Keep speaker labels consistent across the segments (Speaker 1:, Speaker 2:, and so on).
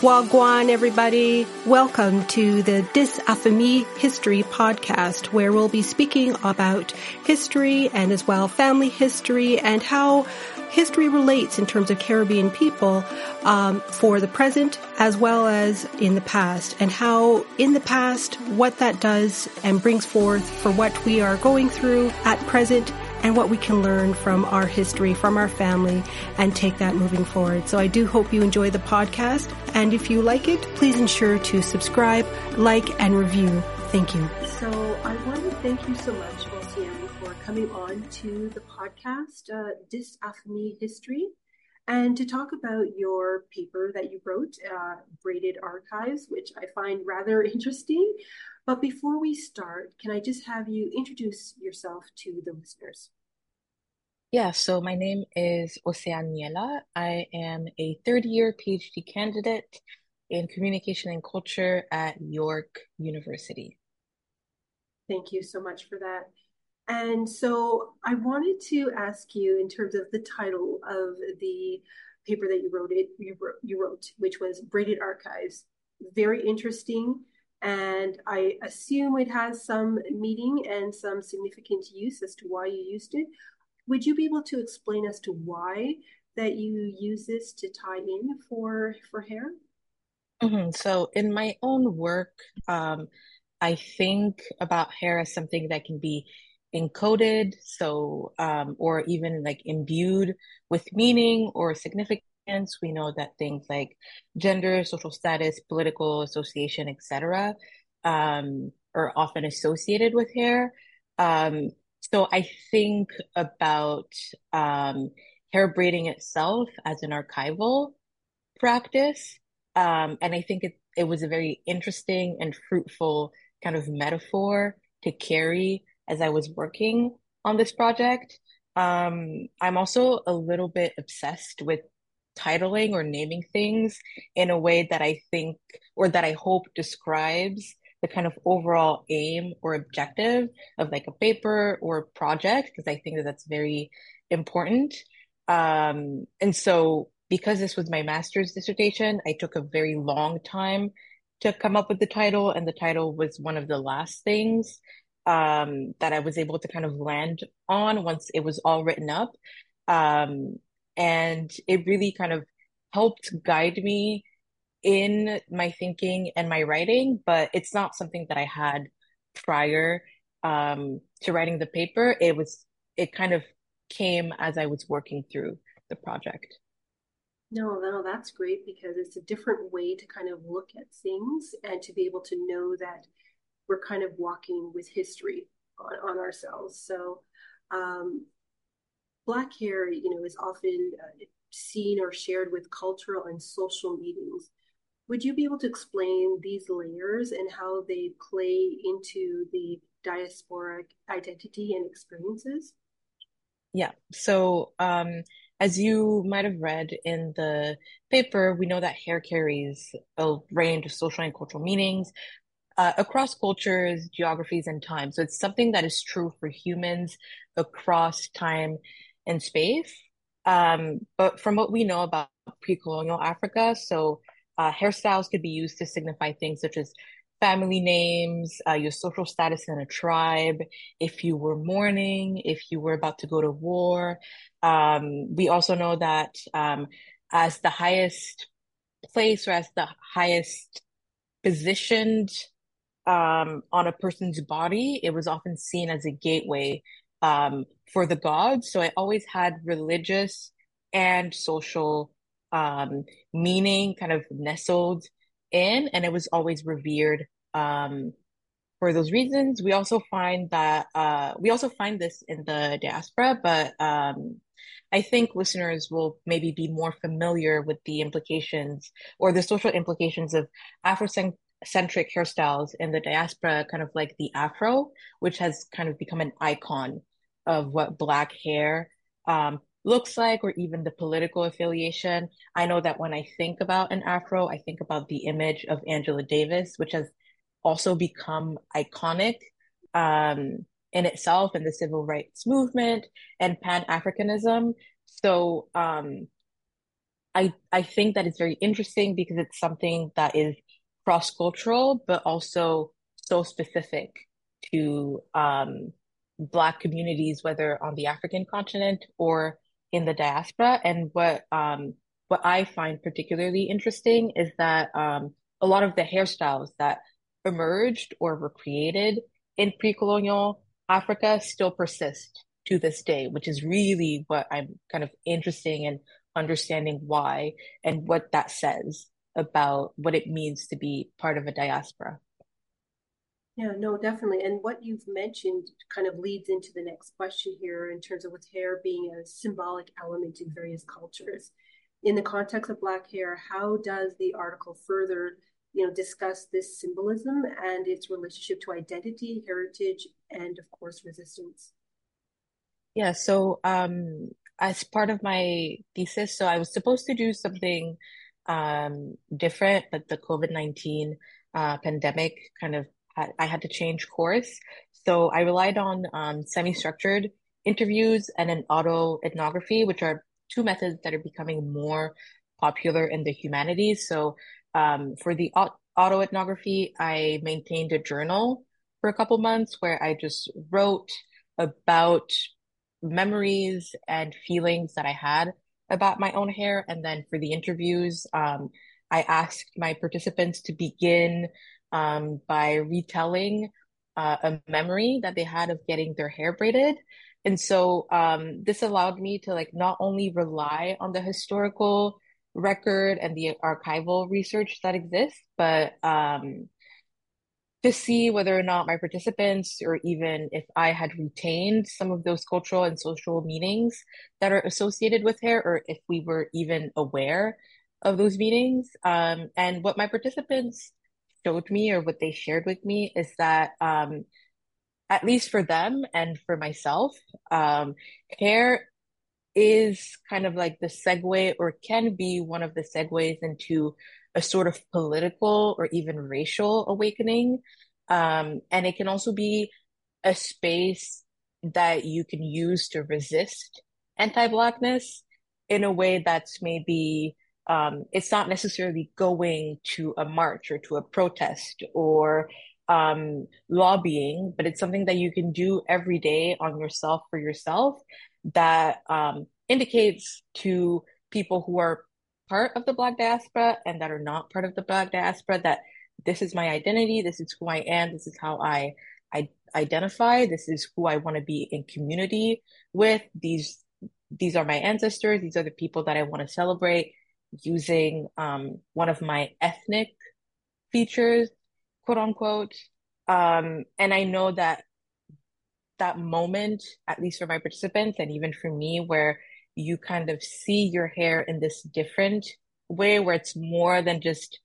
Speaker 1: Wagwan, everybody. Welcome to the Dis Affamie History podcast, where we'll be speaking about history and as well family history and how history relates in terms of Caribbean people um, for the present as well as in the past, and how in the past what that does and brings forth for what we are going through at present and what we can learn from our history, from our family, and take that moving forward. So I do hope you enjoy the podcast. And if you like it, please ensure to subscribe, like, and review. Thank you. So I want to thank you so much, Océane, for coming on to the podcast, uh, History, and to talk about your paper that you wrote, uh, Braided Archives, which I find rather interesting. But before we start, can I just have you introduce yourself to the listeners?
Speaker 2: Yeah, so my name is Océane Nyela. I am a third year PhD candidate in communication and culture at York University.
Speaker 1: Thank you so much for that. And so I wanted to ask you in terms of the title of the paper that you wrote it you wrote, you wrote which was Braided Archives. Very interesting and I assume it has some meaning and some significant use as to why you used it. Would you be able to explain as to why that you use this to tie in for for hair?
Speaker 2: Mm-hmm. So in my own work, um, I think about hair as something that can be encoded, so um, or even like imbued with meaning or significance we know that things like gender, social status, political association, etc., um, are often associated with hair. Um, so I think about um, hair braiding itself as an archival practice, um, and I think it it was a very interesting and fruitful kind of metaphor to carry as I was working on this project. Um, I'm also a little bit obsessed with titling or naming things in a way that I think or that I hope describes the kind of overall aim or objective of like a paper or project because I think that that's very important. Um, and so because this was my master's dissertation, I took a very long time to come up with the title, and the title was one of the last things um, that I was able to kind of land on once it was all written up. Um, and it really kind of helped guide me in my thinking and my writing, but it's not something that I had prior um, to writing the paper. It was, it kind of came as I was working through the project.
Speaker 1: No, no, that's great because it's a different way to kind of look at things and to be able to know that we're kind of walking with history on, on ourselves. So, um, Black hair, you know, is often uh, seen or shared with cultural and social meetings. Would you be able to explain these layers and how they play into the diasporic identity and experiences?
Speaker 2: Yeah. So, um, as you might have read in the paper, we know that hair carries a range of social and cultural meanings uh, across cultures, geographies, and time. So it's something that is true for humans across time in space. Um, but from what we know about pre-colonial Africa, so uh, hairstyles could be used to signify things such as family names, uh, your social status in a tribe, if you were mourning, if you were about to go to war. Um, we also know that um, as the highest place or as the highest positioned um, on a person's body, it was often seen as a gateway um, for the gods. So I always had religious and social um, meaning kind of nestled in, and it was always revered um, for those reasons. We also find that uh, we also find this in the diaspora, but um, I think listeners will maybe be more familiar with the implications or the social implications of Afrocentric hairstyles in the diaspora, kind of like the Afro, which has kind of become an icon of what black hair um, looks like or even the political affiliation. I know that when I think about an afro, I think about the image of Angela Davis, which has also become iconic um, in itself in the civil rights movement and Pan Africanism. So um, I I think that it's very interesting because it's something that is cross-cultural, but also so specific to um, Black communities, whether on the African continent or in the diaspora. And what um, what I find particularly interesting is that um, a lot of the hairstyles that emerged or were created in pre-colonial Africa still persist to this day, which is really what I'm kind of interesting in understanding why and what that says about what it means to be part of a diaspora.
Speaker 1: Yeah, no, definitely. And what you've mentioned kind of leads into the next question here in terms of with hair being a symbolic element in various cultures. In the context of Black hair, how does the article further, you know, discuss this symbolism and its relationship to identity, heritage, and of course, resistance?
Speaker 2: Yeah, so um, as part of my thesis, so I was supposed to do something um, different, but the COVID-19 uh, pandemic kind of I had to change course. So I relied on um, semi-structured interviews and an autoethnography, which are two methods that are becoming more popular in the humanities. So um, for the autoethnography, I maintained a journal for a couple months where I just wrote about memories and feelings that I had about my own hair. And then for the interviews, um, I asked my participants to begin um, by retelling uh, a memory that they had of getting their hair braided. And so um, this allowed me to like not only rely on the historical record and the archival research that exists, but um, to see whether or not my participants or even if I had retained some of those cultural and social meanings that are associated with hair or if we were even aware of those meanings. Um, and what my participants showed me or what they shared with me is that um, at least for them and for myself, um, hair is kind of like the segue or can be one of the segues into a sort of political or even racial awakening. Um, and it can also be a space that you can use to resist anti-blackness in a way that's maybe um, it's not necessarily going to a march or to a protest or um, lobbying, but it's something that you can do every day on yourself for yourself that um, indicates to people who are part of the Black diaspora and that are not part of the Black diaspora that this is my identity, this is who I am, this is how I, I identify, this is who I want to be in community with. These these are my ancestors, these are the people that I want to celebrate using um, one of my ethnic features, quote unquote. Um, and I know that that moment, at least for my participants and even for me, where you kind of see your hair in this different way, where it's more than just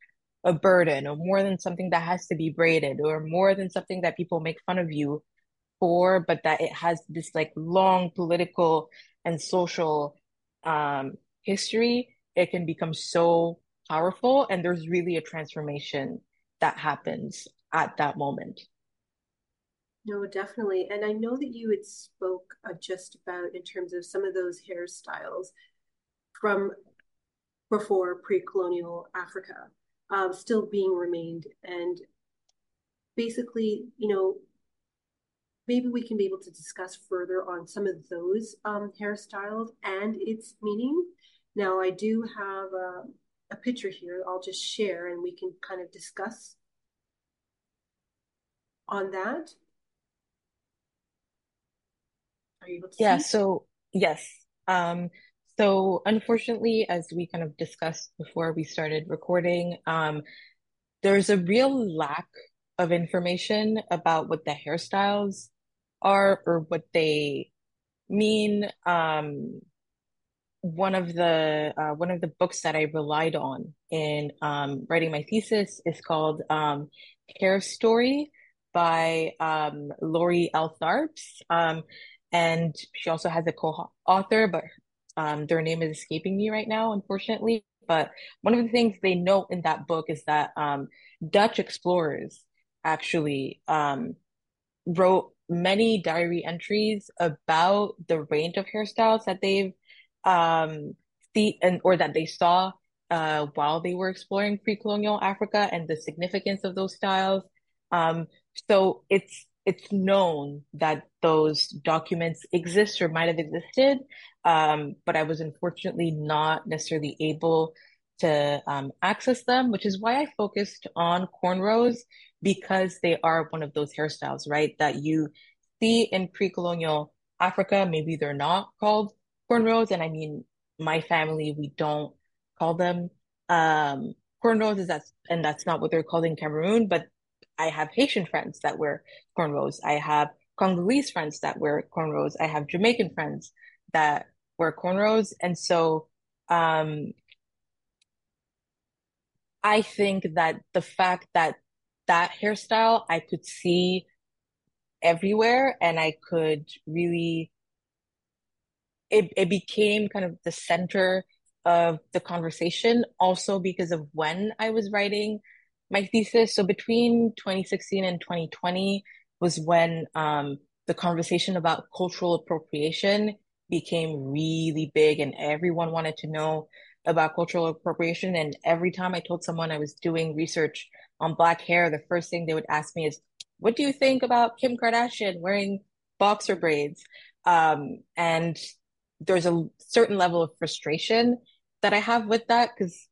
Speaker 2: a burden or more than something that has to be braided or more than something that people make fun of you for, but that it has this like long political and social um, history it can become so powerful and there's really a transformation that happens at that moment.
Speaker 1: No definitely. And i know that you had spoke just about in terms of some of those hairstyles from before pre-colonial africa um, still being remained. And basically you know maybe we can be able to discuss further on some of those um, hairstyles and its meaning now, I do have a, a picture here I'll just share and we can kind of discuss on that. Are you able to
Speaker 2: yeah,
Speaker 1: see?
Speaker 2: so yes. Um, so unfortunately, as we kind of discussed before we started recording, um, there's a real lack of information about what the hairstyles are or what they mean. Um, one of the uh, one of the books that I relied on in um, writing my thesis is called um, Hair Story by um, Lori L. Tharps, um, and she also has a co-author, but um, their name is escaping me right now, unfortunately. But one of the things they note in that book is that um, Dutch explorers actually wrote many diary entries about the range of hairstyles that they've um, see and or that they saw uh, while they were exploring pre-colonial Africa and the significance of those styles. Um, so it's it's known that those documents exist or might have existed, um, but I was unfortunately not necessarily able to um, access them, which is why I focused on cornrows because they are one of those hairstyles, right? That you see in pre-colonial Africa. Maybe they're not called cornrows, and I mean, my family we don't call them um, cornrows, is that's and that's not what they're called in Cameroon, but I have Haitian friends that wear cornrows. I have Congolese friends that wear cornrows. I have Jamaican friends that wear cornrows. And so um, I think that the fact that that hairstyle I could see everywhere and I could really it, it became kind of the center of the conversation also because of when I was writing my thesis. So between 2016 and 2020 was when um, the conversation about cultural appropriation became really big and everyone wanted to know about cultural appropriation. And every time I told someone I was doing research on black hair, the first thing they would ask me is, what do you think about Kim Kardashian wearing boxer braids? Um, and there's a certain level of frustration that I have with that because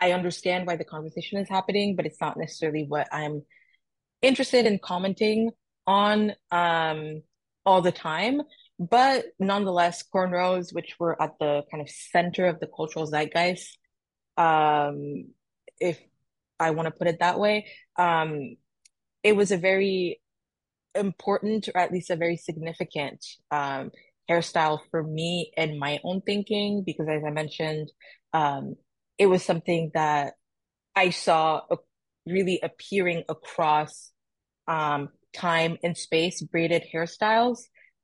Speaker 2: I understand why the conversation is happening, but it's not necessarily what I'm interested in commenting on um, all the time. But nonetheless, cornrows, which were at the kind of center of the cultural zeitgeist, um, if I want to put it that way, um, it was a very important, or at least a very significant um, hairstyle for me and my own thinking, because as I mentioned, um, it was something that I saw really appearing across um, time and space. Braided hairstyles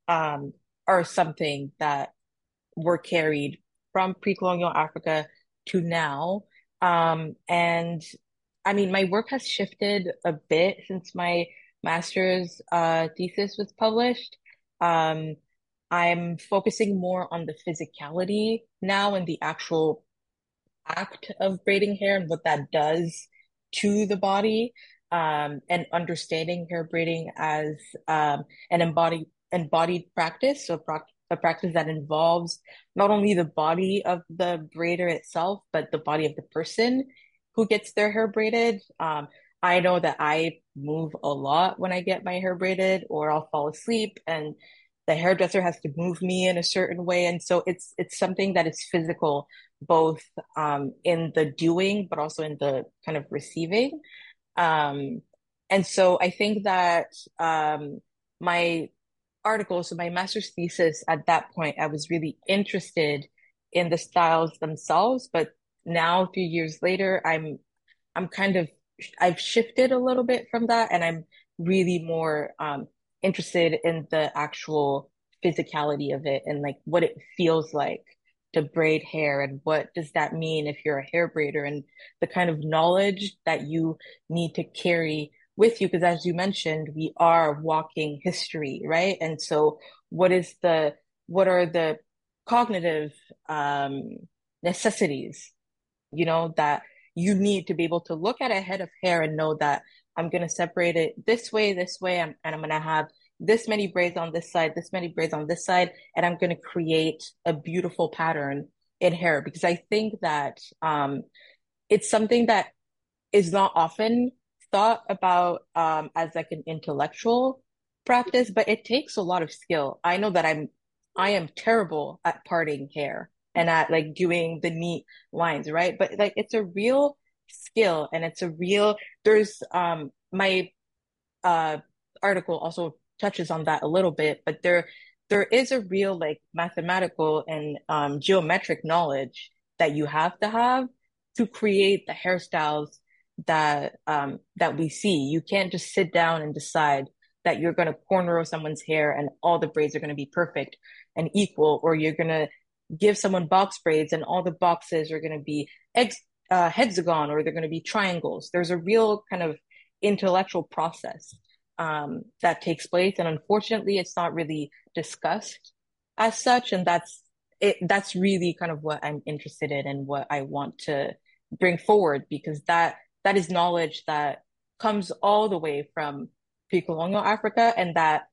Speaker 2: um, are something that were carried from pre-colonial Africa to now. Um, and I mean, my work has shifted a bit since my master's uh, thesis was published. Um, I'm focusing more on the physicality now and the actual act of braiding hair and what that does to the body um, and understanding hair braiding as um, an embodied embodied practice so a practice that involves not only the body of the braider itself but the body of the person who gets their hair braided. Um, i know that i move a lot when i get my hair braided or i'll fall asleep and the hairdresser has to move me in a certain way and so it's it's something that is physical both um, in the doing, but also in the kind of receiving. Um, and so I think that um, my article, so my master's thesis at that point, I was really interested in the styles themselves. But now, a few years later, I'm I'm kind of I've shifted a little bit from that, and I'm really more um, interested in the actual physicality of it and like what it feels like to braid hair and what does that mean if you're a hair braider and the kind of knowledge that you need to carry with you. Because as you mentioned we are walking history right? And so what is the what are the cognitive um necessities you know that you need to be able to look at a head of hair and know that i'm going to separate it this way this way and i'm going to have this many braids on this side, this many braids on this side, and I'm going to create a beautiful pattern in hair because I think that um, it's something that is not often thought about um, as like an intellectual practice, but it takes a lot of skill. I know that I'm I am terrible at parting hair and at like doing the neat lines, right? But like it's a real skill and it's a real there's um my uh article also touches on that a little bit, but there there is a real like mathematical and um, geometric knowledge that you have to have to create the hairstyles that um, that we see. You can't just sit down and decide that you're going to cornrow someone's hair and all the braids are going to be perfect and equal, or you're going to give someone box braids and all the boxes are going to be ex- uh, hexagon or they're going to be triangles. There's a real kind of intellectual process um, that takes place. And unfortunately, it's not really discussed as such. And that's it, that's really kind of what I'm interested in and what I want to bring forward because that that is knowledge that comes all the way from pre-colonial Africa and that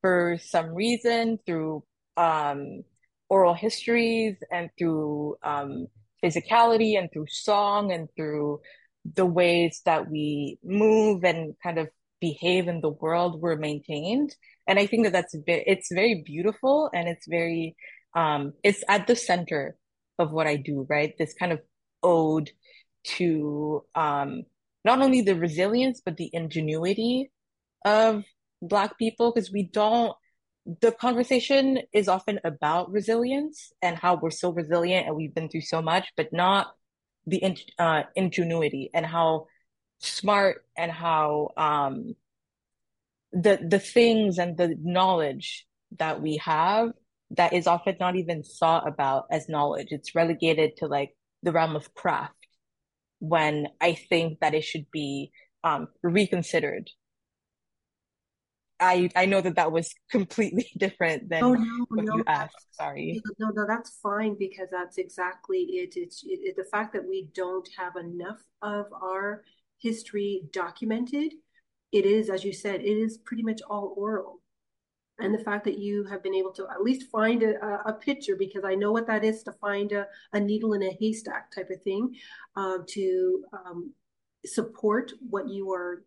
Speaker 2: for some reason through um, oral histories and through um, physicality and through song and through the ways that we move and kind of behave in the world were maintained. And I think that that's it's very beautiful and it's very um, it's at the center of what I do, right? This kind of ode to um, not only the resilience but the ingenuity of Black people because we don't the conversation is often about resilience and how we're so resilient and we've been through so much, but not the uh, ingenuity and how smart and how um, the the things and the knowledge that we have that is often not even thought about as knowledge. It's relegated to like the realm of craft when I think that it should be um, reconsidered I I know that that was completely different than oh, no, what no, you asked. Sorry.
Speaker 1: No, no, that's fine because that's exactly it. It's it, it, the fact that we don't have enough of our history documented. It is, as you said, it is pretty much all oral. And the fact that you have been able to at least find a, a picture, because I know what that is to find a, a needle in a haystack type of thing, uh, to um, support what you are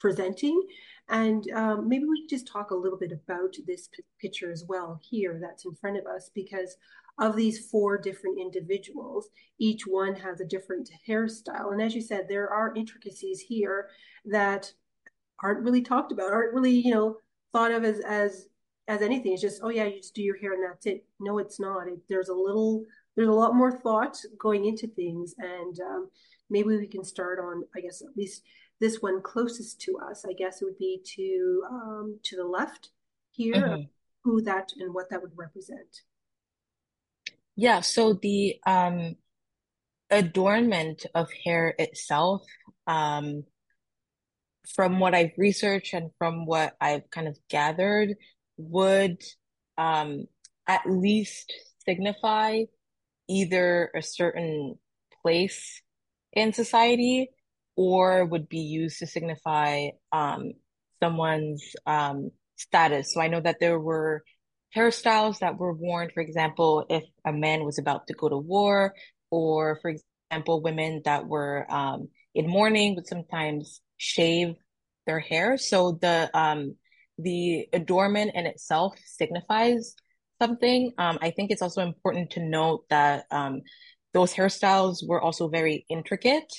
Speaker 1: presenting. And um, maybe we can just talk a little bit about this p- picture as well here that's in front of us, because of these four different individuals, each one has a different hairstyle. And as you said, there are intricacies here that aren't really talked about, aren't really, you know, thought of as as as anything. It's just, oh yeah, you just do your hair and that's it. No, it's not. It, there's a little, there's a lot more thought going into things, and um, maybe we can start on, I guess, at least this one closest to us, I guess it would be to um, to the left here, mm-hmm. who that and what that would represent.
Speaker 2: Yeah, so the um, adornment of hair itself, um, from what I've researched and from what I've kind of gathered, would um, at least signify either a certain place in society or would be used to signify um, someone's um, status. So I know that there were hairstyles that were worn, for example, if a man was about to go to war, or for example, women that were um, in mourning would sometimes shave their hair. So the um, the adornment in itself signifies something. Um, I think it's also important to note that um, those hairstyles were also very intricate.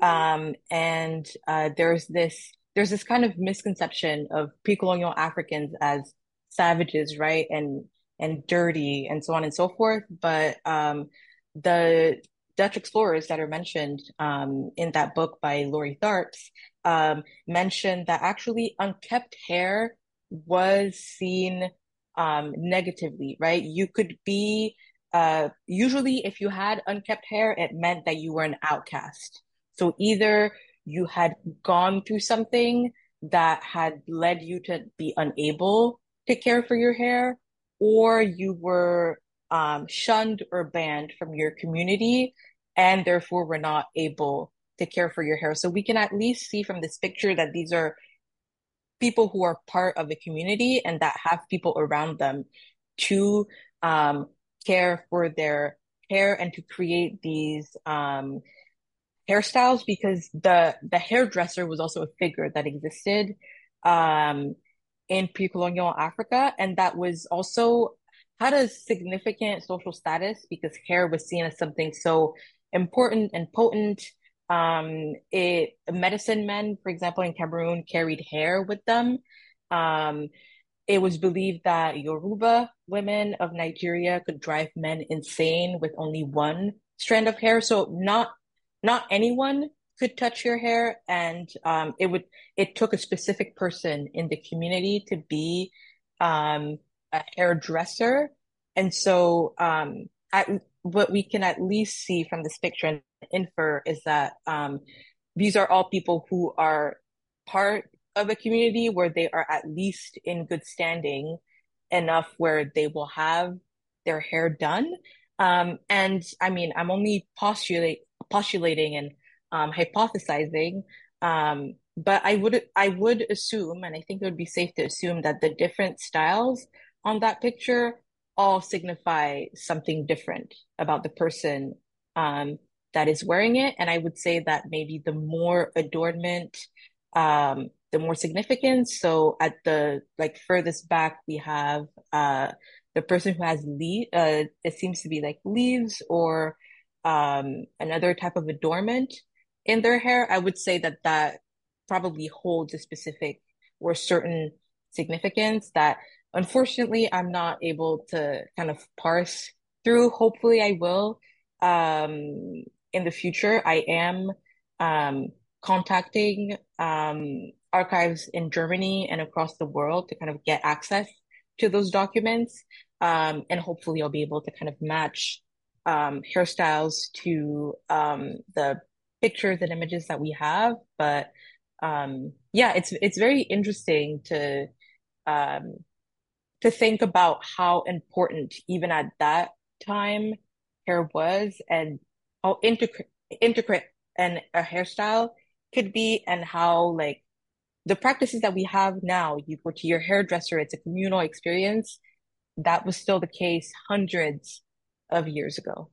Speaker 2: Um, and uh, there's this there's this kind of misconception of pre-colonial Africans as savages, right, and and dirty and so on and so forth. But um, the Dutch explorers that are mentioned um, in that book by Lori Tharps um, mentioned that actually unkept hair was seen um, negatively, right? You could be uh, usually if you had unkept hair, it meant that you were an outcast. So either you had gone through something that had led you to be unable to care for your hair, or you were um, shunned or banned from your community and therefore were not able to care for your hair. So we can at least see from this picture that these are people who are part of the community and that have people around them to um, care for their hair and to create these um, hairstyles because the the hairdresser was also a figure that existed um, in pre-colonial Africa, and that was also had a significant social status because hair was seen as something so important and potent. Um, it medicine men, for example, in Cameroon, carried hair with them. Um, it was believed that Yoruba women of Nigeria could drive men insane with only one strand of hair. So not not anyone could touch your hair and um, it would it took a specific person in the community to be um, a hairdresser and so um, at, what we can at least see from this picture and infer is that um, these are all people who are part of a community where they are at least in good standing enough where they will have their hair done. Um, and I mean, I'm only postulate postulating and um, hypothesizing. Um, but I would I would assume, and I think it would be safe to assume that the different styles on that picture all signify something different about the person um, that is wearing it. And I would say that maybe the more adornment, um, the more significance. So at the like furthest back, we have uh, the person who has leaf. Uh, it seems to be like leaves or um, another type of adornment in their hair. I would say that that probably holds a specific or certain significance that unfortunately I'm not able to kind of parse through. Hopefully I will um, in the future. I am um, contacting um, archives in Germany and across the world to kind of get access to those documents. Um, and hopefully I'll be able to kind of match um, hairstyles to um, the pictures and images that we have. But um, yeah, it's it's very interesting to um, to think about how important even at that time hair was and how intricate intricate and a hairstyle could be and how like the practices that we have now you go to your hairdresser it's a communal experience that was still the case hundreds of years ago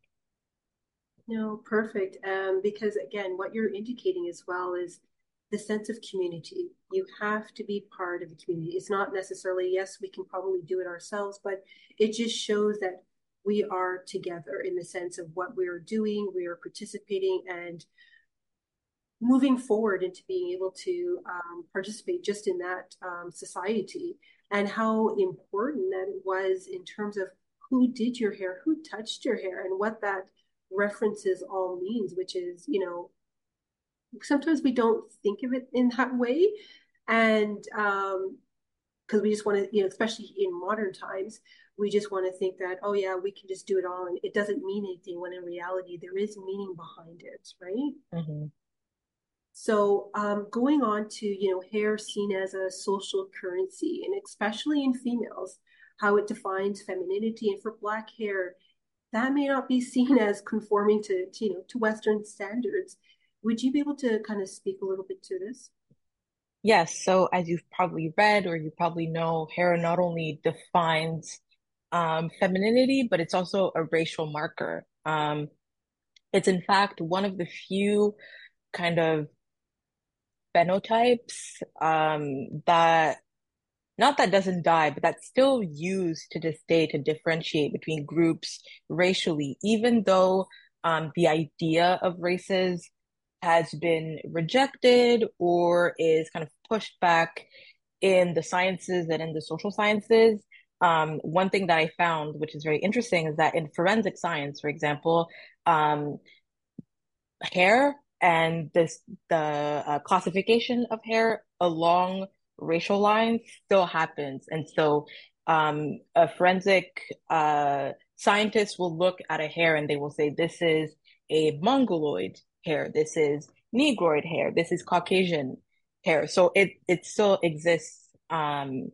Speaker 1: no perfect um, because again what you're indicating as well is the sense of community. You have to be part of the community. It's not necessarily, yes, we can probably do it ourselves, but it just shows that we are together in the sense of what we're doing, we are participating and moving forward into being able to um, participate just in that um, society and how important that it was in terms of who did your hair, who touched your hair, and what that references all means, which is, you know, sometimes we don't think of it in that way. And um, because we just want to, you know, especially in modern times, we just want to think that, oh yeah, we can just do it all, and it doesn't mean anything. When in reality, there is meaning behind it, right? Mm-hmm. So um, going on to you know hair seen as a social currency, and especially in females, how it defines femininity, and for black hair, that may not be seen as conforming to, to you know to Western standards. Would you be able to kind of speak a little bit to this?
Speaker 2: Yes. So, as you've probably read or you probably know, hair not only defines um, femininity, but it's also a racial marker. Um, it's in fact one of the few kind of phenotypes um, that not that doesn't die, but that's still used to this day to differentiate between groups racially, even though um, the idea of races has been rejected or is kind of pushed back in the sciences and in the social sciences. Um, one thing that I found, which is very interesting, is that in forensic science, for example, um, hair and this the uh, classification of hair along racial lines still happens, and so um, a forensic uh, scientist will look at a hair and they will say this is a mongoloid hair. This is Negroid hair. This is Caucasian hair. So it it still exists um,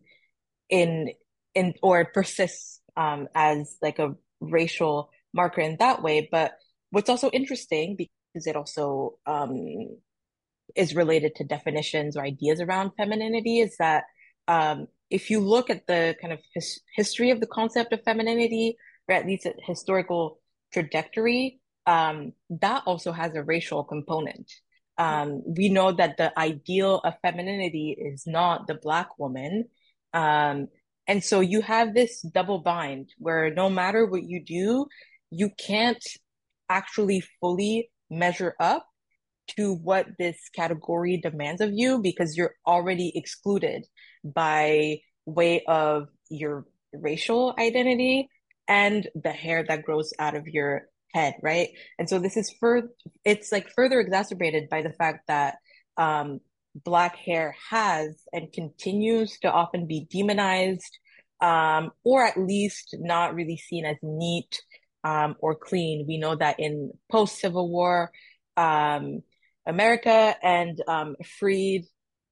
Speaker 2: in in or it persists um, as like a racial marker in that way. But what's also interesting because it also um, is related to definitions or ideas around femininity is that um, if you look at the kind of his- history of the concept of femininity, or at least a historical trajectory, um, that also has a racial component. Um, we know that the ideal of femininity is not the Black woman. Um, and so you have this double bind where no matter what you do, you can't actually fully measure up to what this category demands of you because you're already excluded by way of your racial identity and the hair that grows out of your head, right? And so this is for it's like further exacerbated by the fact that um, black hair has and continues to often be demonized, um, or at least not really seen as neat um, or clean. We know that in post Civil War um, America and um, freed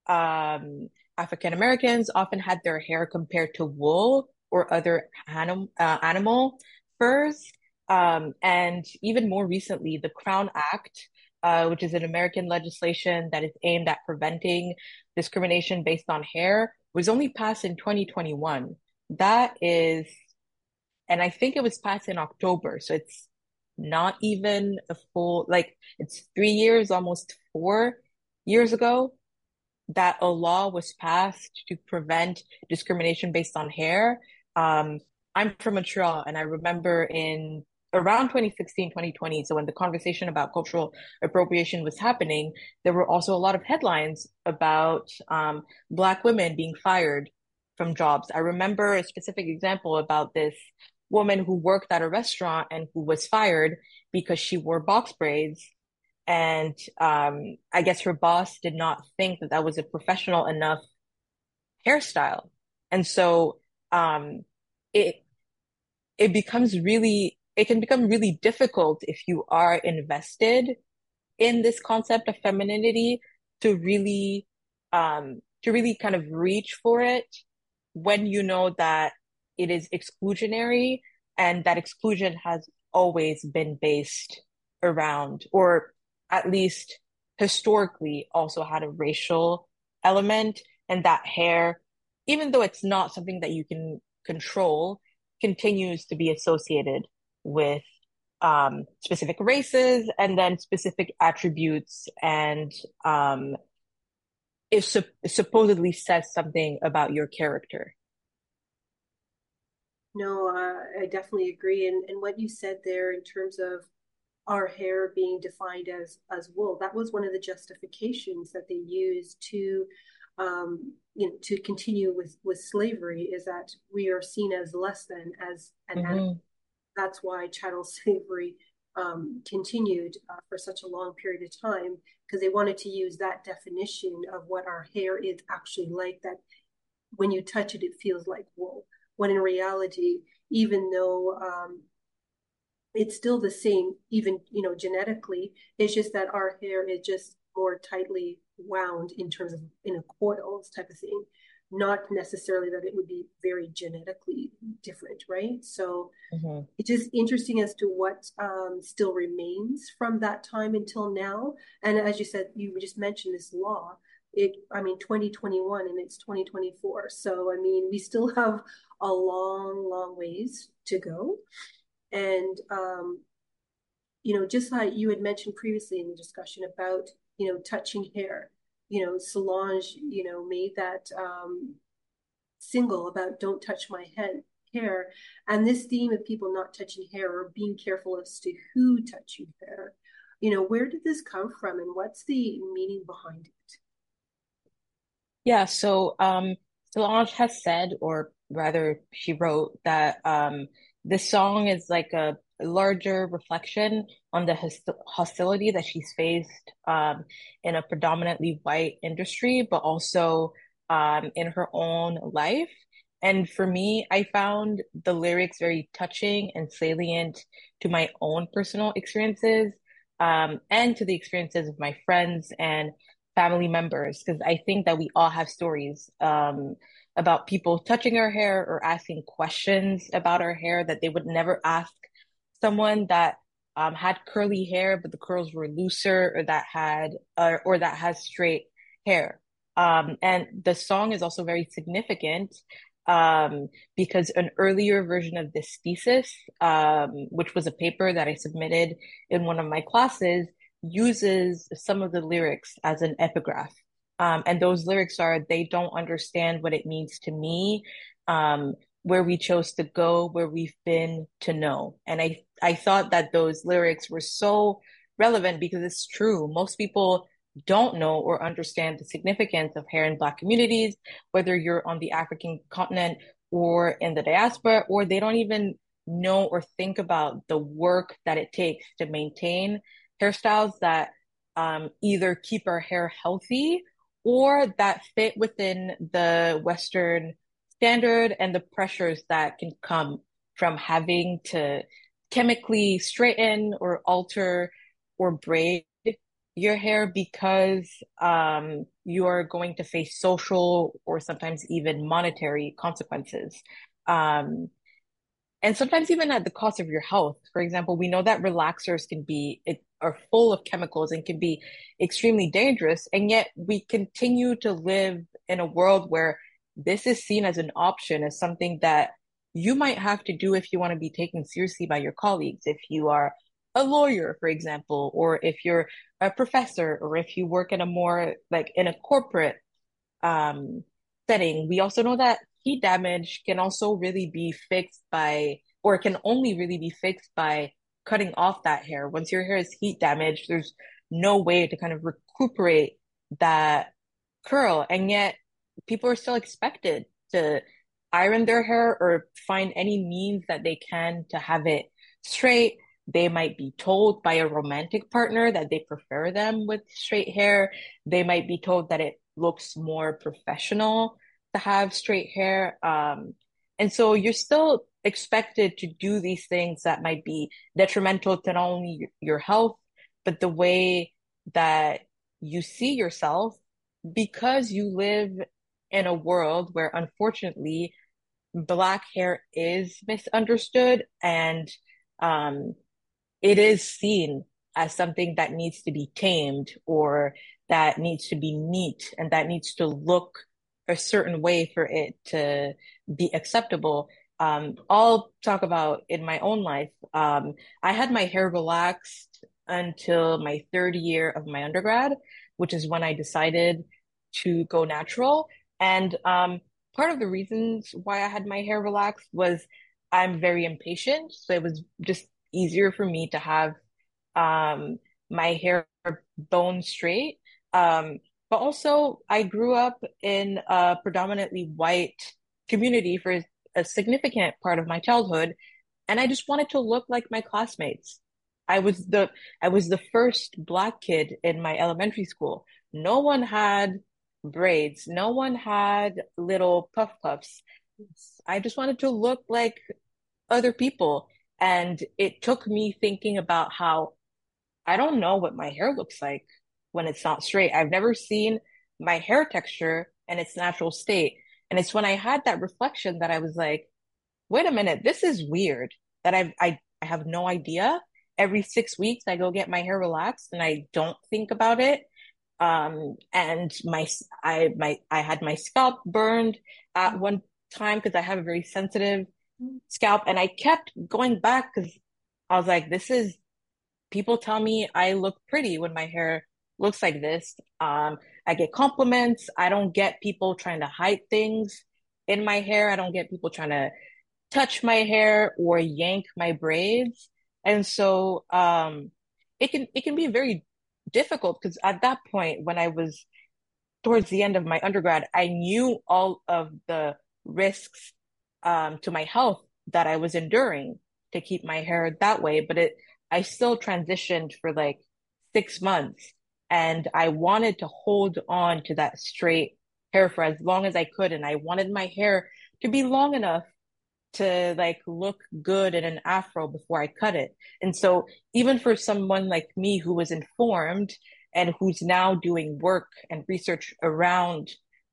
Speaker 2: um, African Americans often had their hair compared to wool or other anim- uh, animal furs. Um, and even more recently, the Crown Act, uh, which is an American legislation that is aimed at preventing discrimination based on hair, was only passed in 2021. That is, and I think it was passed in October. So it's not even a full, like it's three years, almost four years ago that a law was passed to prevent discrimination based on hair. Um, I'm from Montreal and I remember in around 2016, 2020, so when the conversation about cultural appropriation was happening, there were also a lot of headlines about um, Black women being fired from jobs. I remember a specific example about this woman who worked at a restaurant and who was fired because she wore box braids. And um, I guess her boss did not think that that was a professional enough hairstyle. And so um, it it becomes really it can become really difficult if you are invested in this concept of femininity to really um, to really kind of reach for it when you know that it is exclusionary and that exclusion has always been based around or at least historically also had a racial element and that hair even though it's not something that you can control continues to be associated with um, specific races and then specific attributes and um, it su- supposedly says something about your character
Speaker 1: no, uh, I definitely agree. And and what you said there in terms of our hair being defined as as wool, that was one of the justifications that they used to um, you know to continue with with slavery is that we are seen as less than as an mm-hmm. animal. That's why chattel slavery um, continued uh, for such a long period of time because they wanted to use that definition of what our hair is actually like. That when you touch it, it feels like wool when in reality, even though um, it's still the same, even you know genetically, it's just that our hair is just more tightly wound in terms of in a coil type of thing not necessarily that it would be very genetically different, right? So mm-hmm. it's just interesting as to what um, still remains from that time until now. And as you said, you just mentioned this law it i mean 2021 and it's 2024 so i mean we still have a long long ways to go. And um you know just like you had mentioned previously in the discussion about you know touching hair you know solange you know made that um single about don't touch my head hair. And this theme of people not touching hair or being careful as to who touch your hair you know where did this come from and what's the meaning behind it
Speaker 2: yeah, so um, Solange has said, or rather, she wrote that um, this song is like a larger reflection on the hostility that she's faced um, in a predominantly white industry, but also um, in her own life. And for me, I found the lyrics very touching and salient to my own personal experiences um, and to the experiences of my friends and family members because I think that we all have stories um, about people touching our hair or asking questions about our hair that they would never ask someone that um, had curly hair but the curls were looser or that had uh, or that has straight hair. Um, and the song is also very significant um, because an earlier version of this thesis, um, which was a paper that I submitted in one of my classes, uses some of the lyrics as an epigraph. Um, and those lyrics are, they don't understand what it means to me, um, where we chose to go, where we've been to know. And I, I thought that those lyrics were so relevant because it's true. Most people don't know or understand the significance of hair in Black communities, whether you're on the African continent or in the diaspora, or they don't even know or think about the work that it takes to maintain hairstyles that um, either keep our hair healthy or that fit within the Western standard and the pressures that can come from having to chemically straighten or alter or braid your hair because um, you are going to face social or sometimes even monetary consequences. Um, and sometimes even at the cost of your health. For example, we know that relaxers can be are full of chemicals and can be extremely dangerous, and yet we continue to live in a world where this is seen as an option, as something that you might have to do if you want to be taken seriously by your colleagues. If you are a lawyer, for example, or if you're a professor, or if you work in a more like in a corporate um, setting, we also know that heat damage can also really be fixed by, or can only really be fixed by cutting off that hair. Once your hair is heat damaged, there's no way to kind of recuperate that curl. And yet people are still expected to iron their hair or find any means that they can to have it straight. They might be told by a romantic partner that they prefer them with straight hair. They might be told that it looks more professional to have straight hair. Um, and so you're still expected to do these things that might be detrimental to not only your health, but the way that you see yourself because you live in a world where unfortunately black hair is misunderstood and um, it is seen as something that needs to be tamed or that needs to be neat and that needs to look a certain way for it to be acceptable. Um, I'll talk about in my own life. Um, I had my hair relaxed until my third year of my undergrad, which is when I decided to go natural. And um, part of the reasons why I had my hair relaxed was I'm very impatient. So it was just easier for me to have um, my hair bone straight. Um, but also, I grew up in a predominantly white community for a significant part of my childhood, and I just wanted to look like my classmates. I was the I was the first black kid in my elementary school. No one had braids. No one had little puff puffs. I just wanted to look like other people. And it took me thinking about how I don't know what my hair looks like when it's not straight. I've never seen my hair texture in its natural state. And it's when I had that reflection that I was like, wait a minute, this is weird that I've, I, I have no idea. Every six weeks, I go get my hair relaxed and I don't think about it. Um, and my, I, my, I had my scalp burned at one time because I have a very sensitive scalp and I kept going back because I was like, this is, people tell me I look pretty when my hair looks like this. Um, I get compliments. I don't get people trying to hide things in my hair. I don't get people trying to touch my hair or yank my braids. And so um, it can it can be very difficult because at that point when I was towards the end of my undergrad, I knew all of the risks um, to my health that I was enduring to keep my hair that way. But it I still transitioned for like six months and I wanted to hold on to that straight hair for as long as I could. And I wanted my hair to be long enough to like look good in an afro before I cut it. And so even for someone like me who was informed and who's now doing work and research around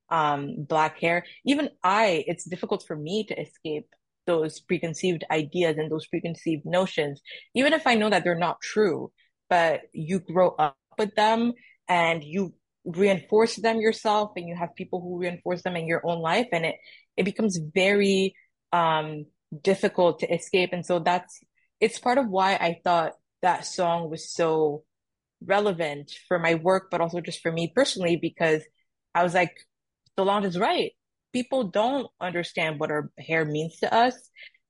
Speaker 2: um, black hair, even I, it's difficult for me to escape those preconceived ideas and those preconceived notions, even if I know that they're not true, but you grow up with them and you reinforce them yourself and you have people who reinforce them in your own life and it it becomes very um difficult to escape. And so that's it's part of why I thought that song was so relevant for my work but also just for me personally because I was like Solange is right. People don't understand what our hair means to us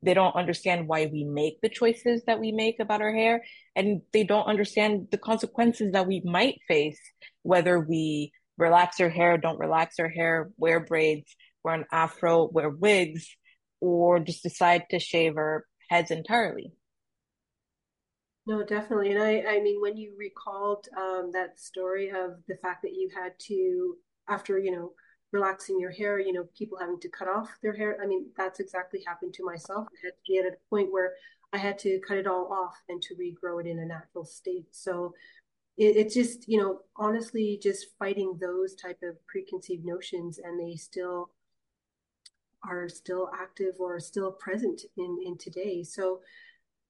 Speaker 2: they don't understand why we make the choices that we make about our hair. And they don't understand the consequences that we might face, whether we relax our hair, don't relax our hair, wear braids, wear an afro, wear wigs, or just decide to shave our heads entirely.
Speaker 1: No, definitely. And I, I mean, when you recalled um, that story of the fact that you had to, after, you know, relaxing your hair, you know, people having to cut off their hair. I mean, that's exactly happened to myself. I had to get at a point where I had to cut it all off and to regrow it in a natural state. So it, it's just, you know, honestly, just fighting those type of preconceived notions, and they still are still active or still present in in today. So,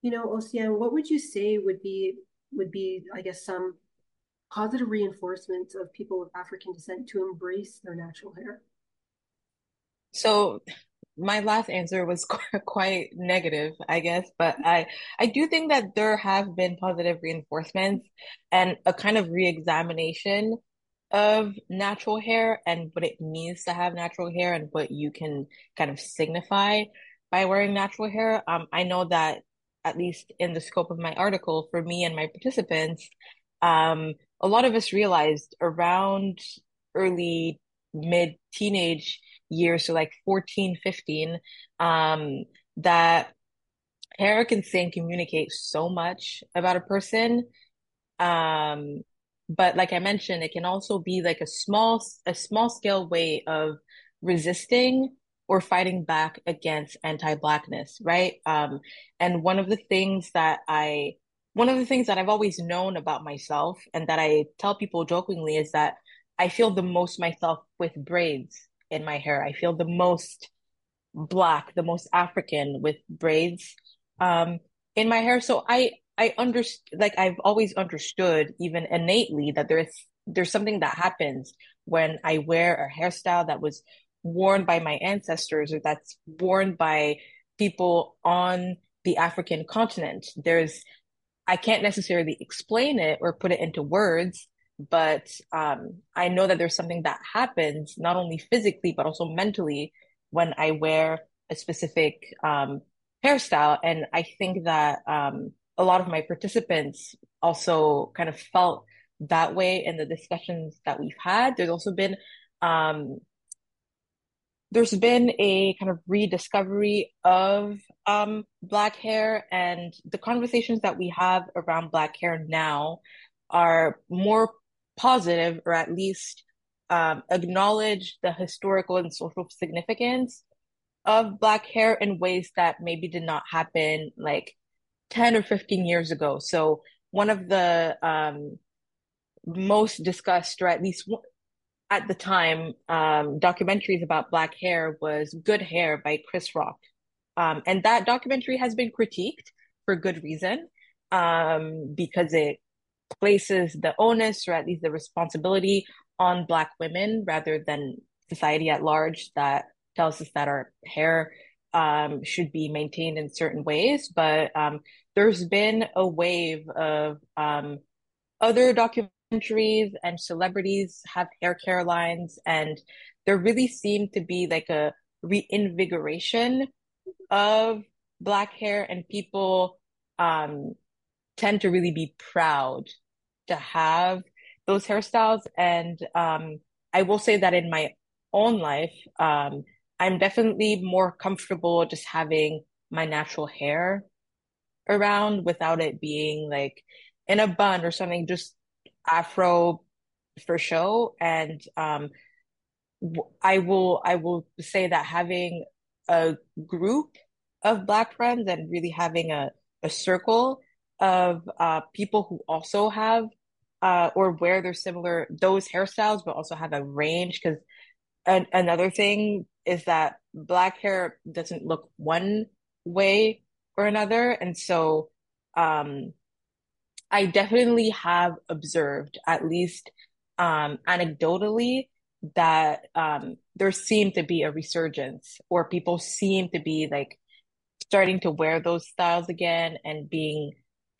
Speaker 1: you know, Océane, what would you say would be would be, I guess, some positive reinforcements of people of African descent to embrace their natural hair?
Speaker 2: So my last answer was quite negative, I guess, but I I do think that there have been positive reinforcements and a kind of re-examination of natural hair and what it means to have natural hair and what you can kind of signify by wearing natural hair. Um, I know that at least in the scope of my article, for me and my participants, um, a lot of us realized around early mid teenage years, so like 14, 15, um, that hair can say and communicate so much about a person. Um, but like I mentioned, it can also be like a small, a small scale way of resisting or fighting back against anti-blackness, right? Um, and one of the things that I, one of the things that I've always known about myself and that I tell people jokingly is that I feel the most myself with braids in my hair. I feel the most black, the most African with braids um, in my hair. So I I understand, like I've always understood, even innately, that there's there's something that happens when I wear a hairstyle that was worn by my ancestors or that's worn by people on the African continent. There's I can't necessarily explain it or put it into words, but um, I know that there's something that happens not only physically but also mentally when I wear a specific um, hairstyle, and I think that um, a lot of my participants also kind of felt that way in the discussions that we've had. There's also been um, there's been a kind of rediscovery of um, black hair and the conversations that we have around black hair now are more positive or at least um, acknowledge the historical and social significance of black hair in ways that maybe did not happen like 10 or 15 years ago. So one of the um, most discussed, or at least at the time, um, documentaries about black hair was Good Hair by Chris Rock. Um, and that documentary has been critiqued for good reason um, because it places the onus or at least the responsibility on Black women rather than society at large that tells us that our hair um, should be maintained in certain ways. But um, there's been a wave of um, other documentaries and celebrities have hair care lines, and there really seemed to be like a reinvigoration of black hair, and people um, tend to really be proud to have those hairstyles. And um, I will say that in my own life, um, I'm definitely more comfortable just having my natural hair around without it being like in a bun or something, just afro for show. And um, I will I will say that having a group of Black friends and really having a, a circle of uh, people who also have uh, or wear their similar those hairstyles, but also have a range. Because an- another thing is that black hair doesn't look one way or another, and so um, I definitely have observed, at least um, anecdotally, that um, there seemed to be a resurgence, or people seem to be like starting to wear those styles again and being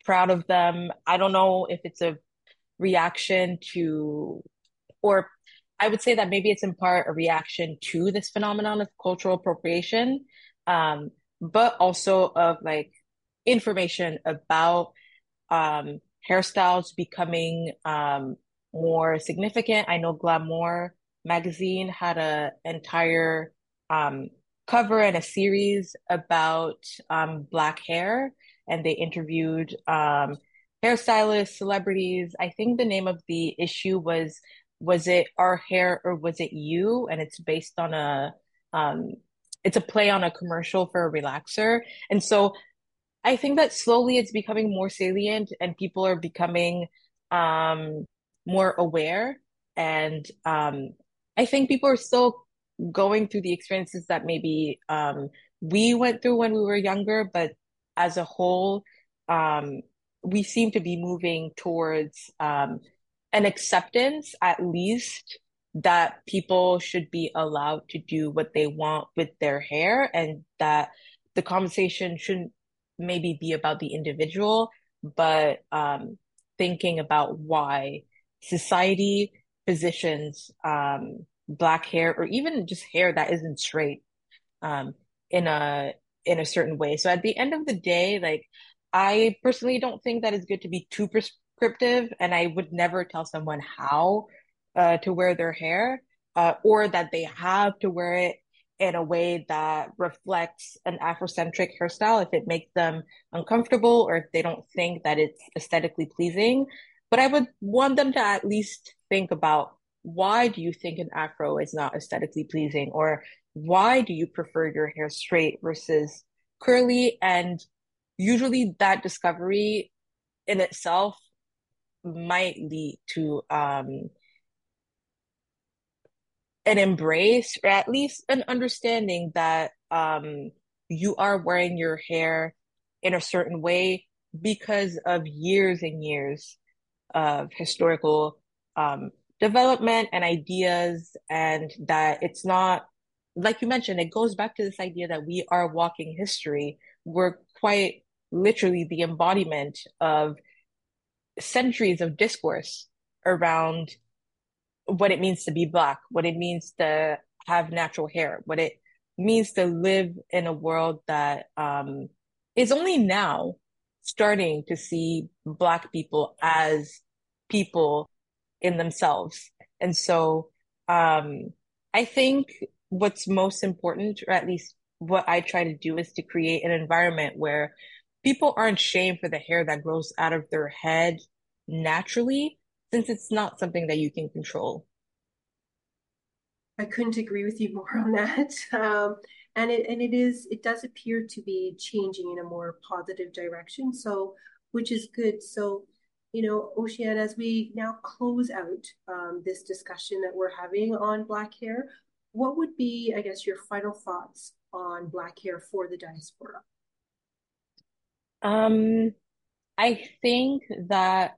Speaker 2: proud of them. I don't know if it's a reaction to, or I would say that maybe it's in part a reaction to this phenomenon of cultural appropriation, um, but also of like information about um, hairstyles becoming um, more significant. I know Glamour magazine had an entire um, cover and a series about um, black hair, and they interviewed um, hairstylists, celebrities. I think the name of the issue was was it our hair or was it you? And it's based on a um it's a play on a commercial for a relaxer. And so I think that slowly it's becoming more salient and people are becoming um more aware. And um I think people are still going through the experiences that maybe um, we went through when we were younger, but as a whole, um, we seem to be moving towards um, an acceptance, at least, that people should be allowed to do what they want with their hair and that the conversation shouldn't maybe be about the individual, but um, thinking about why society positions um, black hair or even just hair that isn't straight um, in a in a certain way. So at the end of the day, like I personally don't think that it's good to be too prescriptive, and I would never tell someone how uh, to wear their hair uh, or that they have to wear it in a way that reflects an Afrocentric hairstyle if it makes them uncomfortable or if they don't think that it's aesthetically pleasing. But I would want them to at least think about why do you think an afro is not aesthetically pleasing or why do you prefer your hair straight versus curly and usually that discovery in itself might lead to um, an embrace or at least an understanding that um, you are wearing your hair in a certain way because of years and years of historical um, development and ideas, and that it's not, like you mentioned, it goes back to this idea that we are walking history. We're quite literally the embodiment of centuries of discourse around what it means to be black, what it means to have natural hair, what it means to live in a world that um, is only now starting to see black people as people in themselves. And so um, I think what's most important, or at least what I try to do, is to create an environment where people aren't shamed for the hair that grows out of their head naturally, since it's not something that you can control.
Speaker 1: I couldn't agree with you more on that. Um, and it and it is it does appear to be changing in a more positive direction. So which is good. So you know, Océane, as we now close out um, this discussion that we're having on black hair, what would be, I guess, your final thoughts on black hair for the diaspora?
Speaker 2: Um, I think that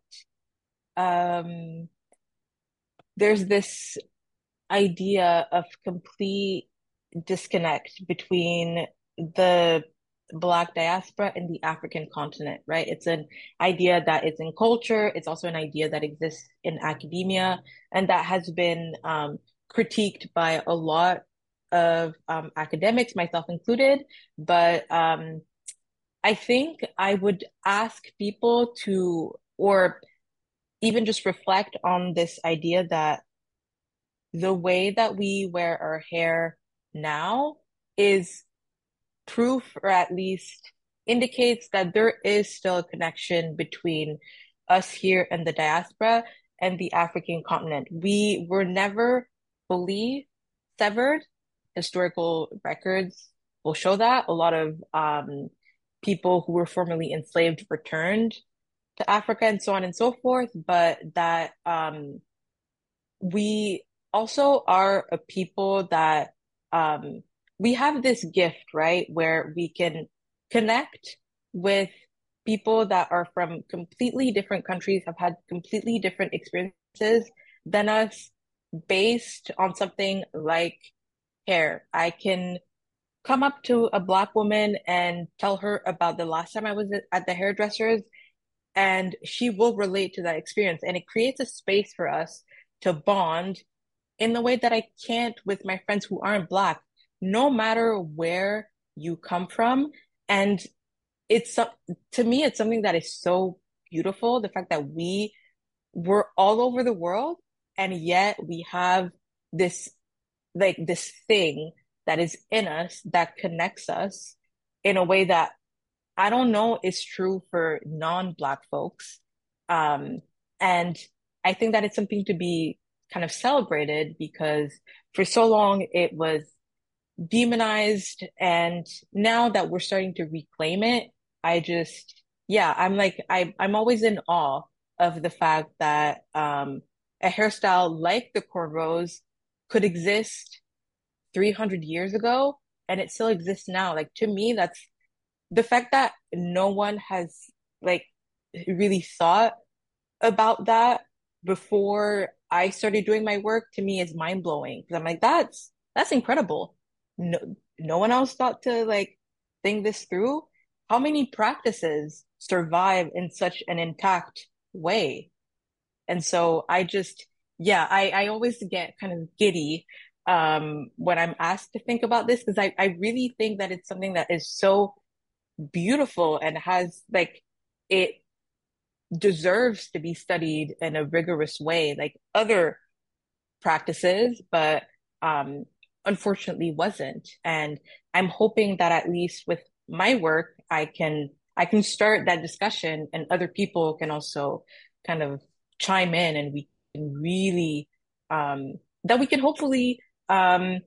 Speaker 2: um, there's this idea of complete disconnect between the Black diaspora and the African continent, right? It's an idea that is in culture. It's also an idea that exists in academia and that has been um, critiqued by a lot of um, academics, myself included. But um, I think I would ask people to, or even just reflect on this idea that the way that we wear our hair now is proof or at least indicates that there is still a connection between us here and the diaspora and the African continent. We were never fully severed. Historical records will show that. A lot of um, people who were formerly enslaved returned to Africa and so on and so forth, but that um, we also are a people that um, we have this gift, right, where we can connect with people that are from completely different countries, have had completely different experiences than us based on something like hair. I can come up to a black woman and tell her about the last time I was at the hairdresser's and she will relate to that experience and it creates a space for us to bond in the way that I can't with my friends who aren't black no matter where you come from. And it's to me, it's something that is so beautiful. The fact that we were all over the world and yet we have this, like this thing that is in us that connects us in a way that I don't know is true for non-black folks. Um, and I think that it's something to be kind of celebrated because for so long it was demonized and now that we're starting to reclaim it i just yeah i'm like i i'm always in awe of the fact that um a hairstyle like the cornrows could exist 300 years ago and it still exists now. Like to me, that's the fact that no one has like really thought about that before I started doing my work to me is mind blowing. Cause I'm like, that's, that's incredible. No, no one else thought to like think this through. How many practices survive in such an intact way? And so I just, yeah, I, I always get kind of giddy um, when I'm asked to think about this because I, I really think that it's something that is so beautiful and has like it deserves to be studied in a rigorous way like other practices, but um, unfortunately wasn't. And I'm hoping that at least with my work, I can I can start that discussion and other people can also kind of chime in and we can really um, that we can hopefully um,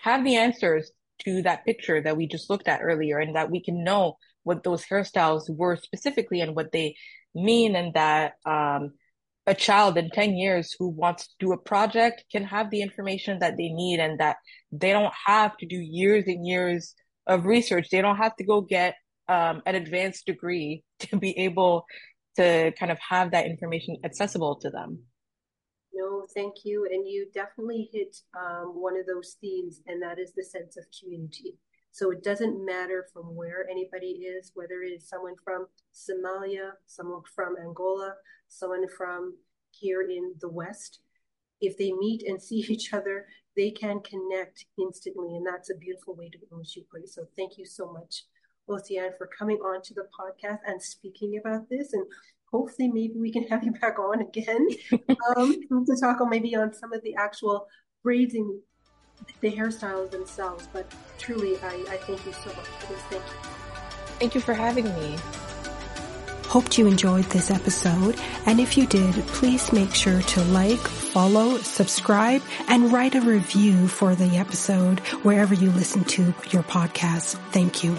Speaker 2: have the answers to that picture that we just looked at earlier and that we can know what those hairstyles were specifically and what they mean and that um, a child in 10 years who wants to do a project can have the information that they need and that they don't have to do years and years of research. They don't have to go get um, an advanced degree to be able to kind of have that information accessible to them.
Speaker 1: No, thank you. And you definitely hit um, one of those themes, and that is the sense of community. So it doesn't matter from where anybody is, whether it is someone from Somalia, someone from Angola, someone from here in the West. If they meet and see each other, they can connect instantly. And that's a beautiful way to go, Shukri. So thank you so much, Océane, for coming on to the podcast and speaking about this. And hopefully maybe we can have you back on again um, to talk on maybe on some of the actual braiding the hairstyles themselves. But truly, I, I thank you so much for this. Thank you.
Speaker 2: Thank you for having me.
Speaker 1: Hoped you enjoyed this episode. And if you did, please make sure to like, follow, subscribe, and write a review for the episode wherever you listen to your podcast. Thank you.